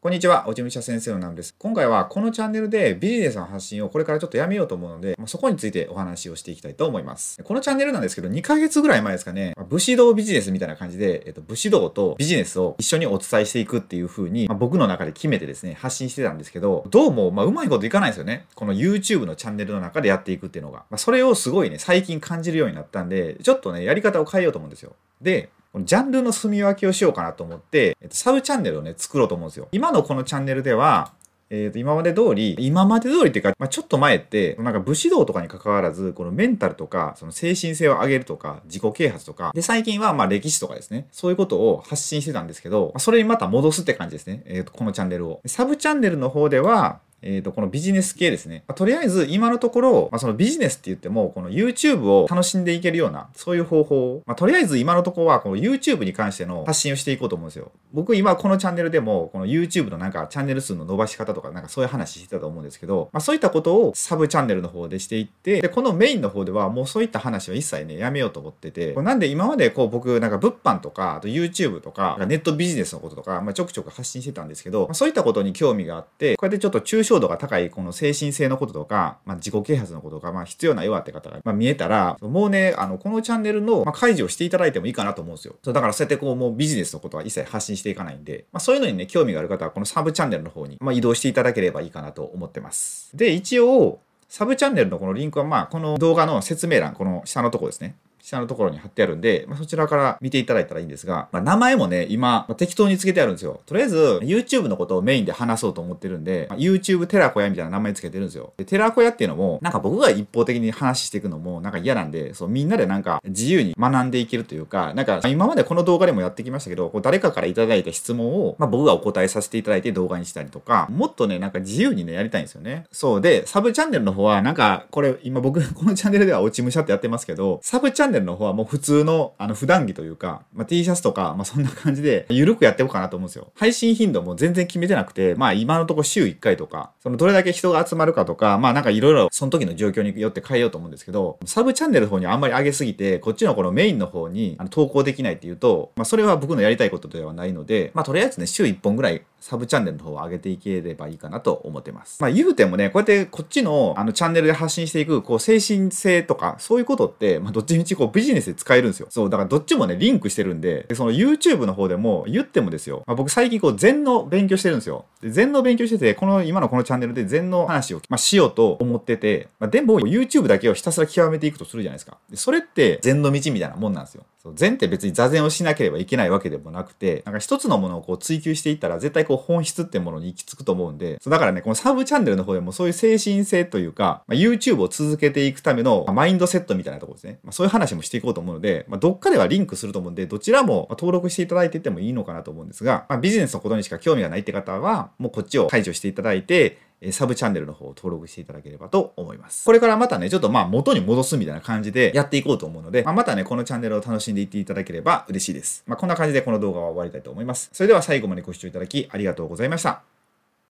こんにちは、おちむしゃ先生のナムです。今回はこのチャンネルでビジネスの発信をこれからちょっとやめようと思うので、まあ、そこについてお話をしていきたいと思います。このチャンネルなんですけど、2ヶ月ぐらい前ですかね、まあ、武士道ビジネスみたいな感じで、えっと、武士道とビジネスを一緒にお伝えしていくっていう風に、まあ、僕の中で決めてですね、発信してたんですけど、どうも、まあ、うまいこといかないんですよね。この YouTube のチャンネルの中でやっていくっていうのが。まあ、それをすごいね、最近感じるようになったんで、ちょっとね、やり方を変えようと思うんですよ。で、このジャンルの住み分けをしようかなと思って、えっと、サブチャンネルをね、作ろうと思うんですよ。今のこのチャンネルでは、えっ、ー、と、今まで通り、今まで通りっていうか、まあ、ちょっと前って、なんか武士道とかに関わらず、このメンタルとか、その精神性を上げるとか、自己啓発とか、で、最近はま歴史とかですね、そういうことを発信してたんですけど、まあそれにまた戻すって感じですね。えっ、ー、と、このチャンネルを。サブチャンネルの方では、えっ、ー、と、このビジネス系ですね。まあ、とりあえず今のところ、まあ、そのビジネスって言っても、この YouTube を楽しんでいけるような、そういう方法を、まあ、とりあえず今のところは、この YouTube に関しての発信をしていこうと思うんですよ。僕今このチャンネルでも、この YouTube のなんかチャンネル数の伸ばし方とか、なんかそういう話してたと思うんですけど、まあ、そういったことをサブチャンネルの方でしていって、で、このメインの方ではもうそういった話は一切ね、やめようと思ってて、なんで今までこう僕、なんか物販とか、あと YouTube とか、ネットビジネスのこととか、まあ、ちょくちょく発信してたんですけど、まあ、そういったことに興味があって、こうやってちょっと抽象度が高いこの精神性のこととか、まあ、自己啓発のことが、まあ、必要なよって方が、まあ、見えたら、もうね、あの、このチャンネルの、まあ、解除をしていただいてもいいかなと思うんですよ。そうだからそうやってこう、もうビジネスのことは一切発信していかないんで、まあ、そういうのにね、興味がある方は、このサブチャンネルの方に、まあ、移動していただければいいかなと思ってます。で、一応、サブチャンネルのこのリンクは、まあ、この動画の説明欄、この下のとこですね。下のところに貼ってあるんで、まあ、そちらから見ていただいたらいいんですが、まあ、名前もね、今、まあ、適当につけてあるんですよ。とりあえず、YouTube のことをメインで話そうと思ってるんで、まあ、YouTube テラコヤみたいな名前つけてるんですよ。で、テラコヤっていうのも、なんか僕が一方的に話していくのも、なんか嫌なんで、そう、みんなでなんか自由に学んでいけるというか、なんか、今までこの動画でもやってきましたけど、こう誰かからいただいた質問を、まあ、僕がお答えさせていただいて動画にしたりとか、もっとね、なんか自由にね、やりたいんですよね。そうで、サブチャンネルの方は、なんか、これ、今僕、このチャンネルでは落ち武者ってやってますけど、サブチャンネルの方はもう普通の、あの、普段着というか、まあ、T シャツとか、まあ、そんな感じで、ゆるくやっていこうかなと思うんですよ。配信頻度も全然決めてなくて、まあ、今のところ週1回とか、その、どれだけ人が集まるかとか、まあ、なんかいろいろ、その時の状況によって変えようと思うんですけど、サブチャンネルの方にあんまり上げすぎて、こっちのこのメインの方に、あの、投稿できないっていうと、まあ、それは僕のやりたいことではないので、まあ、とりあえずね、週1本ぐらい、サブチャンネルの方を上げていければいいかなと思ってます。まあ、言うてもね、こうやってこっちの、あの、チャンネルで発信していく、こう、精神性とか、そういうことって、まあ、どっちみちこう、ビジネスで使えるんですよ。そう、だからどっちもね、リンクしてるんで、でその YouTube の方でも言ってもですよ、まあ、僕最近こう禅の勉強してるんですよ。で禅の勉強してて、この今のこのチャンネルで禅の話を、まあ、しようと思ってて、まあ、でも YouTube だけをひたすら極めていくとするじゃないですか。でそれって禅の道みたいなもんなんですよ。そう禅って別に座禅をしなければいけないわけでもなくて、なんか一つのものをこう追求していったら絶対こう本質ってものに行き着くと思うんで、そうだからね、このサブチャンネルの方でもそういう精神性というか、まあ、YouTube を続けていくための、ま、マインドセットみたいなところですね。まあ、そういう話もしていこうと思うので、ま、どっかではリンクすると思うんで、どちらも登録していただいててもいいのかなと思うんですが、ま、ビジネスのことにしか興味がないって方は、もうこっちを解除していただいて、サブチャンネルの方を登録していただければと思います。これからまたね、ちょっとまあ元に戻すみたいな感じでやっていこうと思うので、まあ、またね、このチャンネルを楽しんでいっていただければ嬉しいです。まあ、こんな感じでこの動画は終わりたいと思います。それでは最後までご視聴いただきありがとうございました。